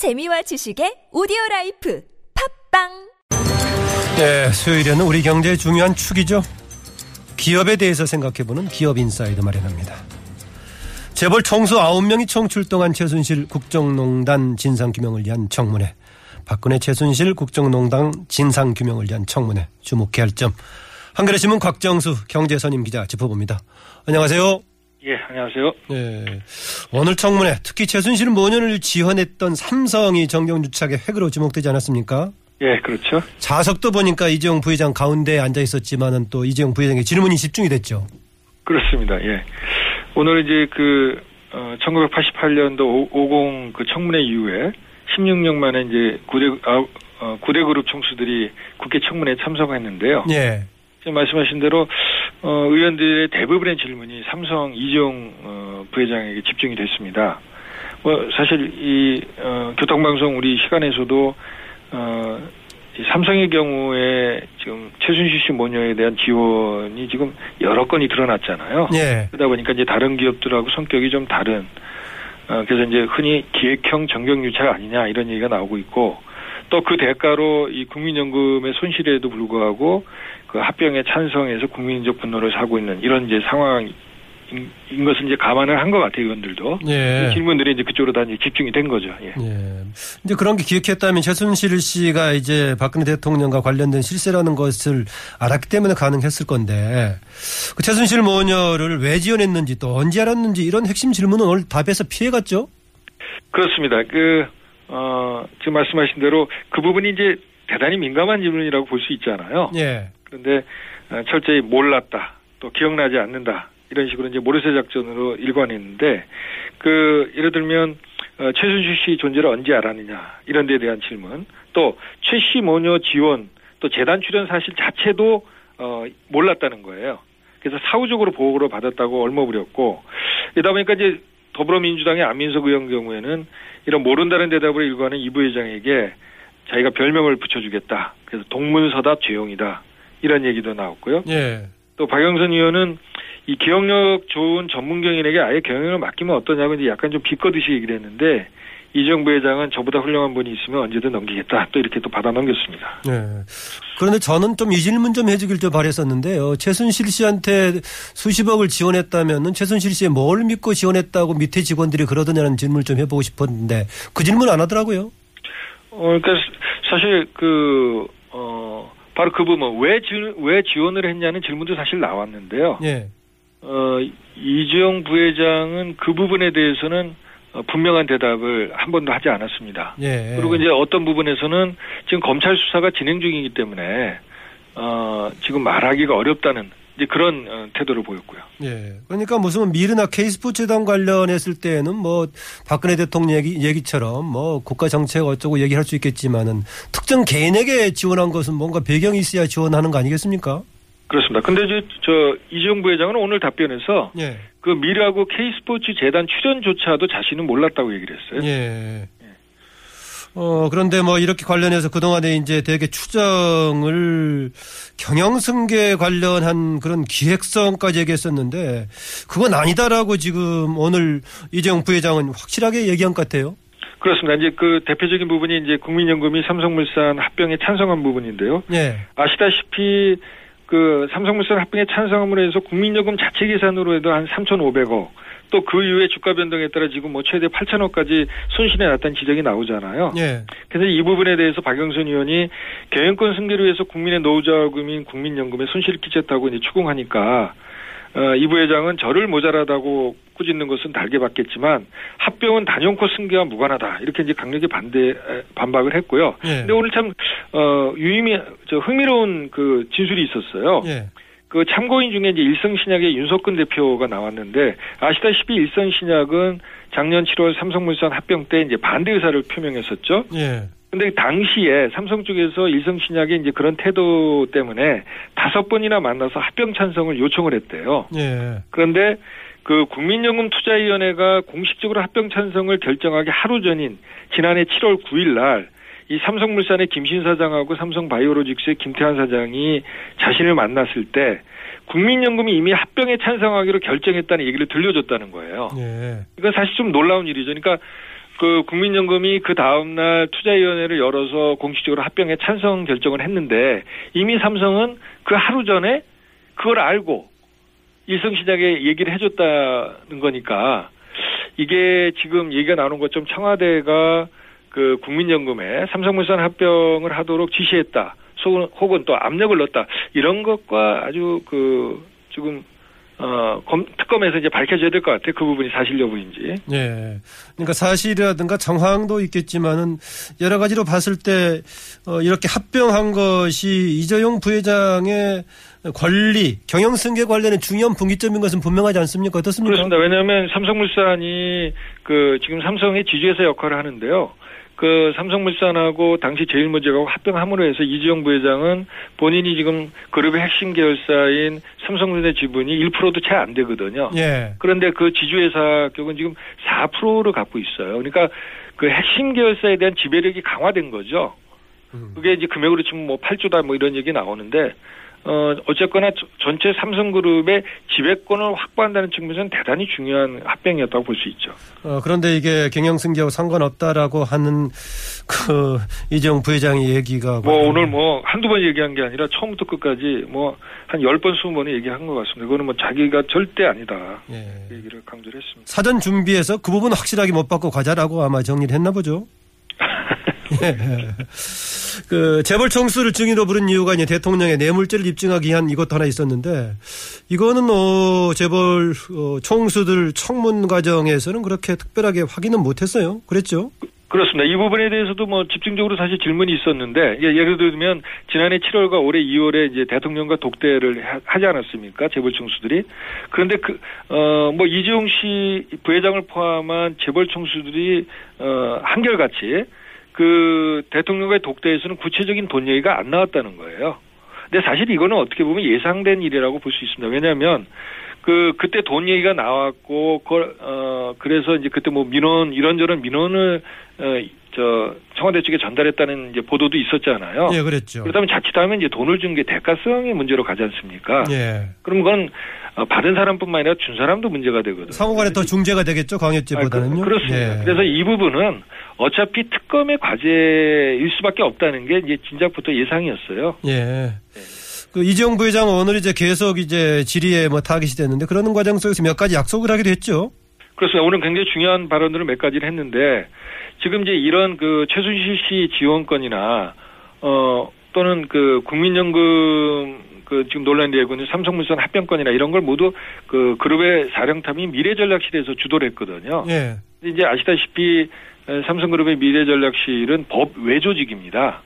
재미와 지식의 오디오 라이프 팟빵 네, 수요일에는 우리 경제의 중요한 축이죠. 기업에 대해서 생각해보는 기업 인사이드 마련합니다. 재벌 총수 9명이 총출동한 최순실 국정농단 진상규명을 위한 청문회. 박근혜 최순실 국정농단 진상규명을 위한 청문회. 주목해야 할 점. 한겨레 신문 곽정수 경제선임 기자 짚어봅니다. 안녕하세요. 예, 안녕하세요. 네. 오늘 청문회 특히 최순실 모년을 지원했던 삼성이 정경유착의 핵으로 지목되지 않았습니까? 예, 그렇죠. 자석도 보니까 이재용 부회장 가운데에 앉아 있었지만은 또 이재용 부회장의 질문이 집중이 됐죠. 그렇습니다. 예. 오늘 이제 그, 어, 1988년도 50 그 청문회 이후에 16년 만에 이제 9대, 아, 어, 9대 그룹 총수들이 국회 청문회에 참석했는데요. 예. 지금 말씀하신 대로, 어, 의원들의 대부분의 질문이 삼성 이재용, 어, 부회장에게 집중이 됐습니다. 뭐, 사실 이, 어, 교통방송 우리 시간에서도, 어, 이 삼성의 경우에 지금 최순실 씨 모녀에 대한 지원이 지금 여러 건이 드러났잖아요. 예. 그러다 보니까 이제 다른 기업들하고 성격이 좀 다른 어, 그래서 이제 흔히 기획형 정경유착 아니냐 이런 얘기가 나오고 있고 또 그 대가로 이 국민연금의 손실에도 불구하고 그 합병에 찬성해서 국민적 분노를 사고 있는 이런 이제 상황인 인 것을 이제 감안을 한 것 같아요 의원들도 예. 질문들이 이제 그쪽으로 다 이제 집중이 된 거죠. 예. 예. 이제 그런 게 기획했다면 최순실 씨가 이제 박근혜 대통령과 관련된 실세라는 것을 알았기 때문에 가능했을 건데 그 최순실 모녀를 왜 지원했는지 또 언제 알았는지 이런 핵심 질문은 오늘 답에서 피해갔죠? 그렇습니다. 그, 어, 지금 말씀하신 대로 그 부분이 이제 대단히 민감한 질문이라고 볼 수 있잖아요. 예. 그런데 어, 철저히 몰랐다. 또 기억나지 않는다. 이런 식으로 이제 모르쇠 작전으로 일관했는데 그 예를 들면 어, 최순실 씨 존재를 언제 알았느냐 이런 데에 대한 질문 또 최 씨 모녀 지원 또 재단 출연 사실 자체도 어, 몰랐다는 거예요. 그래서 사후적으로 보고를 받았다고 얼머부렸고 이러다 보니까 이제 더불어민주당의 안민석 의원 경우에는 이런 모른다는 대답을 일관한 이 부회장에게 자기가 별명을 붙여주겠다. 그래서 동문서답 죄용이다. 이런 얘기도 나왔고요. 예. 또 박영선 의원은 이 기억력 좋은 전문 경인에게 아예 경영을 맡기면 어떠냐고 이제 약간 좀 비꼬듯이 얘기를 했는데 이정 부회장은 저보다 훌륭한 분이 있으면 언제든 넘기겠다. 또 이렇게 또 받아 넘겼습니다. 예. 그런데 저는 좀 이 질문 좀 해주길 좀 바랬었는데요. 최순실 씨한테 수십억을 지원했다면은 최순실 씨의 뭘 믿고 지원했다고 밑에 직원들이 그러더냐는 질문을 좀 해보고 싶었는데 그 질문 안 하더라고요. 어, 그러니까 사실 그, 어, 바로 그 부분, 왜, 지, 왜 지원을 했냐는 질문도 사실 나왔는데요. 예. 어, 이재용 부회장은 그 부분에 대해서는 어, 분명한 대답을 한 번도 하지 않았습니다. 예. 그리고 이제 어떤 부분에서는 지금 검찰 수사가 진행 중이기 때문에 어, 지금 말하기가 어렵다는 이제 그런 어, 태도를 보였고요. 예. 그러니까 무슨 미르나 K스포츠단 관련했을 때는 뭐 박근혜 대통령 얘기, 얘기처럼 뭐 국가 정책 어쩌고 얘기할 수 있겠지만은 특정 개인에게 지원한 것은 뭔가 배경이 있어야 지원하는 거 아니겠습니까? 그렇습니다. 근데 이제 저 이재용 부회장은 오늘 답변에서 예. 그 미라고 K스포츠 재단 출연조차도 자신은 몰랐다고 얘기를 했어요. 예. 어, 그런데 뭐 이렇게 관련해서 그동안에 이제 되게 추정을 경영승계 관련한 그런 기획성까지 얘기했었는데 그건 아니다라고 지금 오늘 이재용 부회장은 확실하게 얘기한 것 같아요. 그렇습니다. 이제 그 대표적인 부분이 이제 국민연금이 삼성물산 합병에 찬성한 부분인데요. 예. 아시다시피 그 삼성물산 합병에 찬성함으로 해서 국민연금 자체 계산으로 해도 한 3,500억 또 그 이후에 주가 변동에 따라 지금 뭐 최대 8천억까지 손실이 났다는 지적이 나오잖아요. 예. 그래서 이 부분에 대해서 박영선 의원이 경영권 승계를 위해서 국민의 노후자금인 국민연금에 손실을 끼쳤다고 이제 추궁하니까 어, 이 부회장은 저를 모자라다고 꾸짖는 것은 달게 받겠지만 합병은 단연코 승계와 무관하다 이렇게 이제 강력히 반대 에, 반박을 했고요. 예. 근데 오늘 참 어, 유의미 저 흥미로운 그 진술이 있었어요. 예. 그 참고인 중에 이제 일성신약의 윤석근 대표가 나왔는데 아시다시피 일성신약은 작년 7월 삼성물산 합병 때 이제 반대 의사를 표명했었죠. 예. 근데 당시에 삼성 쪽에서 일성신약의 이제 그런 태도 때문에 다섯 번이나 만나서 합병 찬성을 요청을 했대요. 예. 그런데 그 국민연금 투자위원회가 공식적으로 합병 찬성을 결정하기 하루 전인 지난해 7월 9일 날 이 삼성물산의 김신 사장하고 삼성바이오로직스의 김태환 사장이 자신을 만났을 때 국민연금이 이미 합병에 찬성하기로 결정했다는 얘기를 들려줬다는 거예요. 예. 이건 사실 좀 놀라운 일이죠. 그러니까 그 국민연금이 그 다음날 투자위원회를 열어서 공식적으로 합병에 찬성 결정을 했는데 이미 삼성은 그 하루 전에 그걸 알고 일성시장에 얘기를 해줬다는 거니까 이게 지금 얘기가 나오는 것좀 청와대가 그 국민연금에 삼성물산 합병을 하도록 지시했다. 혹은 또 압력을 넣었다. 이런 것과 아주 그 지금 어, 검, 특검에서 이제 밝혀져야 될 것 같아요. 그 부분이 사실 여부인지. 예. 그러니까 사실이라든가 정황도 있겠지만은 여러 가지로 봤을 때, 어, 이렇게 합병한 것이 이재용 부회장의 권리, 경영 승계 관련된 중요한 분기점인 것은 분명하지 않습니까? 어떻습니까? 그렇습니다. 왜냐하면 삼성물산이 그 지금 삼성의 지주회사 역할을 하는데요. 그 삼성물산하고 당시 제일모직하고 합병함으로 해서 이지영 부회장은 본인이 지금 그룹의 핵심 계열사인 삼성전자 지분이 1%도 채 안 되거든요. 예. 그런데 그 지주회사 격은 지금 4%를 갖고 있어요. 그러니까 그 핵심 계열사에 대한 지배력이 강화된 거죠. 음. 그게 이제 금액으로 치면 뭐 8조다 뭐 이런 얘기 나오는데 어, 어쨌거나 전체 삼성그룹의 지배권을 확보한다는 측면에서는 대단히 중요한 합병이었다고 볼 수 있죠. 어, 그런데 이게 경영승계하고 상관없다라고 하는 그 이정 부회장의 얘기가. 뭐 오늘 뭐 한두 번 얘기한 게 아니라 처음부터 끝까지 뭐 한 열 번, 스무 번에 얘기한 것 같습니다. 그거는 뭐 자기가 절대 아니다. 예. 그 얘기를 강조를 했습니다. 사전 준비해서 그 부분 확실하게 못 받고 가자라고 아마 정리를 했나 보죠. 예. 그 재벌 총수를 증인으로 부른 이유가 이제 대통령의 뇌물죄를 입증하기 위한 이것도 하나 있었는데 이거는 어 재벌 어, 총수들 청문 과정에서는 그렇게 특별하게 확인은 못했어요. 그랬죠? 그렇습니다. 이 부분에 대해서도 뭐 집중적으로 사실 질문이 있었는데 예, 예를 들면 지난해 7월과 올해 2월에 이제 대통령과 독대를 하지 않았습니까? 재벌 총수들이 그런데 그 어 뭐 이재용 씨 부회장을 포함한 재벌 총수들이 어 한결같이 그 대통령과의 독대에서는 구체적인 돈 얘기가 안 나왔다는 거예요. 근데 사실 이거는 어떻게 보면 예상된 일이라고 볼 수 있습니다. 왜냐하면 그 그때 돈 얘기가 나왔고 그걸 어 그래서 이제 그때 뭐 민원 이런저런 민원을 어 저 청와대 측에 전달했다는 이제 보도도 있었잖아요. 예, 그랬죠. 그렇다면 자칫하면 이제 돈을 준 게 대가성의 문제로 가지 않습니까? 예. 그럼 그건 어, 받은 사람뿐만 아니라 준 사람도 문제가 되거든요. 상호간에 더 중재가 되겠죠, 광역죄보다는요. 아, 그, 렇습니다 예. 그래서 이 부분은 어차피 특검의 과제일 수밖에 없다는 게 이제 진작부터 예상이었어요. 예. 네. 그 이재용 부회장은 오늘 이제 계속 이제 질의에 뭐 타깃이 됐는데 그러는 과정 속에서 몇 가지 약속을 하기도 했죠. 그렇습니다. 오늘 굉장히 중요한 발언들을 몇 가지를 했는데 지금 이제 이런 그 최순실 씨 지원권이나 어 또는 그 국민연금 그 지금 논란이 되고 있는 삼성물산 합병권이나 이런 걸 모두 그 그룹의 사령탑이 미래전략실에서 주도를 했거든요. 예. 이제 아시다시피 삼성그룹의 미래전략실은 법 외조직입니다.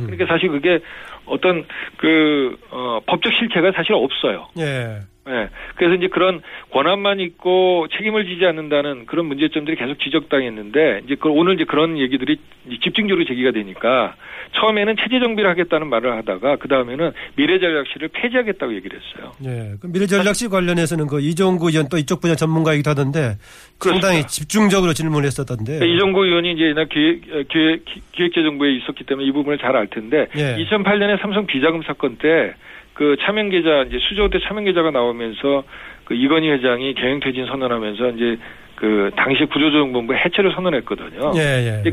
음. 그러니까 사실 그게 어떤 그 어, 법적 실체가 사실 없어요. 예. 네. 그래서 이제 그런 권한만 있고 책임을 지지 않는다는 그런 문제점들이 계속 지적당했는데 이제 그 오늘 이제 그런 얘기들이 집중적으로 제기가 되니까 처음에는 체제 정비를 하겠다는 말을 하다가 그 다음에는 미래전략실을 폐지하겠다고 얘기를 했어요. 네. 그 미래전략실 관련해서는 그 이종구 의원 또 이쪽 분야 전문가이기도 하던데 그렇습니다. 상당히 집중적으로 질문을 했었던데. 그러니까 이종구 의원이 이제 옛날 기획, 기획, 기획재정부에 있었기 때문에 이 부분을 잘 알 텐데 예. 2008년에 삼성 비자금 사건 때 그 차명 계좌 이제 수조 때 차명 계좌가 나오면서 그 이건희 회장이 경영 퇴진 선언하면서 이제 그 당시 구조조정본부 해체를 선언했거든요. 예, 예.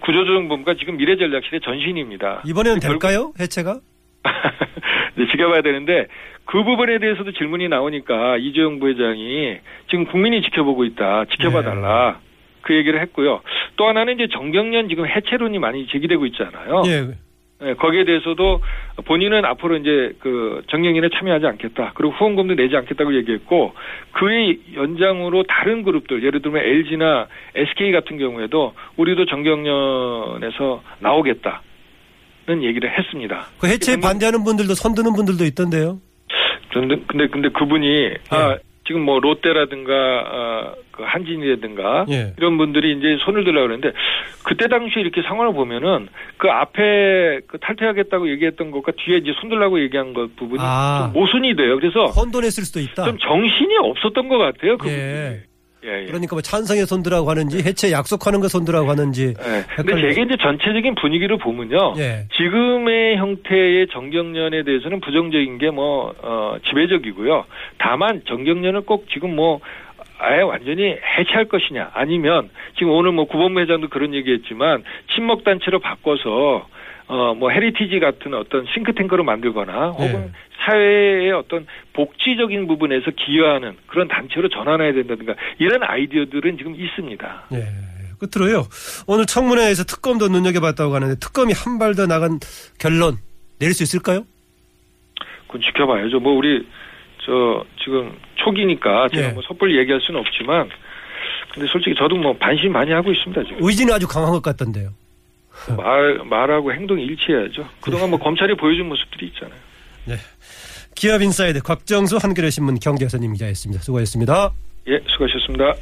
구조조정본부가 지금 미래전략실의 전신입니다. 이번에는 될까요? 해체가? 네, 지켜봐야 되는데 그 부분에 대해서도 질문이 나오니까 이재용 부회장이 지금 국민이 지켜보고 있다. 지켜봐 네. 달라. 예. 그 얘기를 했고요. 또 하나는 이제 정경련 지금 해체론이 많이 제기되고 있잖아요. 예. 네, 거기에 대해서도 본인은 앞으로 이제 그 정경련에 참여하지 않겠다. 그리고 후원금도 내지 않겠다고 얘기했고 그의 연장으로 다른 그룹들 예를 들면 LG나 SK 같은 경우에도 우리도 정경련에서 나오겠다는 얘기를 했습니다. 그 해체 반대하는 분들도 손드는 분들도 있던데요. 근데 근데 근데 그분이 네. 아 지금 뭐 롯데라든가 어, 그 한진이라든가 예. 이런 분들이 이제 손을 들라고 그러는데 그때 당시에 이렇게 상황을 보면은 그 앞에 그 탈퇴하겠다고 얘기했던 것과 뒤에 이제 손들라고 얘기한 것 부분이 아. 좀 모순이 돼요. 그래서 혼돈했을 수도 있다. 좀 정신이 없었던 것 같아요. 그 예. 예, 예. 그러니까 뭐 찬성의 손들라고 하는지 해체 약속하는 거 손들라고 하는지. 예. 근데 제게 이제 전체적인 분위기를 보면요. 예. 지금의 형태의 전경련에 대해서는 부정적인 게 뭐, 어, 지배적이고요. 다만 전경련을 꼭 지금 뭐 아예 완전히 해체할 것이냐 아니면 지금 오늘 뭐 구본무 회장도 그런 얘기했지만 친목 단체로 바꿔서 어뭐 헤리티지 같은 어떤 싱크탱크로 만들거나 혹은 네. 사회의 어떤 복지적인 부분에서 기여하는 그런 단체로 전환해야 된다든가 이런 아이디어들은 지금 있습니다. 예. 끝으로요. 오늘 청문회에서 특검도 눈여겨봤다고 하는데 특검이 한 발 더 나간 결론 내릴 수 있을까요? 그건 지켜봐야죠. 뭐 우리 저 지금 초기니까 제가 예. 뭐 섣불리 얘기할 수는 없지만 근데 솔직히 저도 뭐 반신 많이 하고 있습니다 지금 의지는 아주 강한 것 같던데요. 말 말하고 행동이 일치해야죠. 그동안 뭐 검찰이 보여준 모습들이 있잖아요. 기업 인사이드 곽정수 한겨레 신문 경제선임 기자였습니다. 수고하셨습니다. 예, 수고하셨습니다.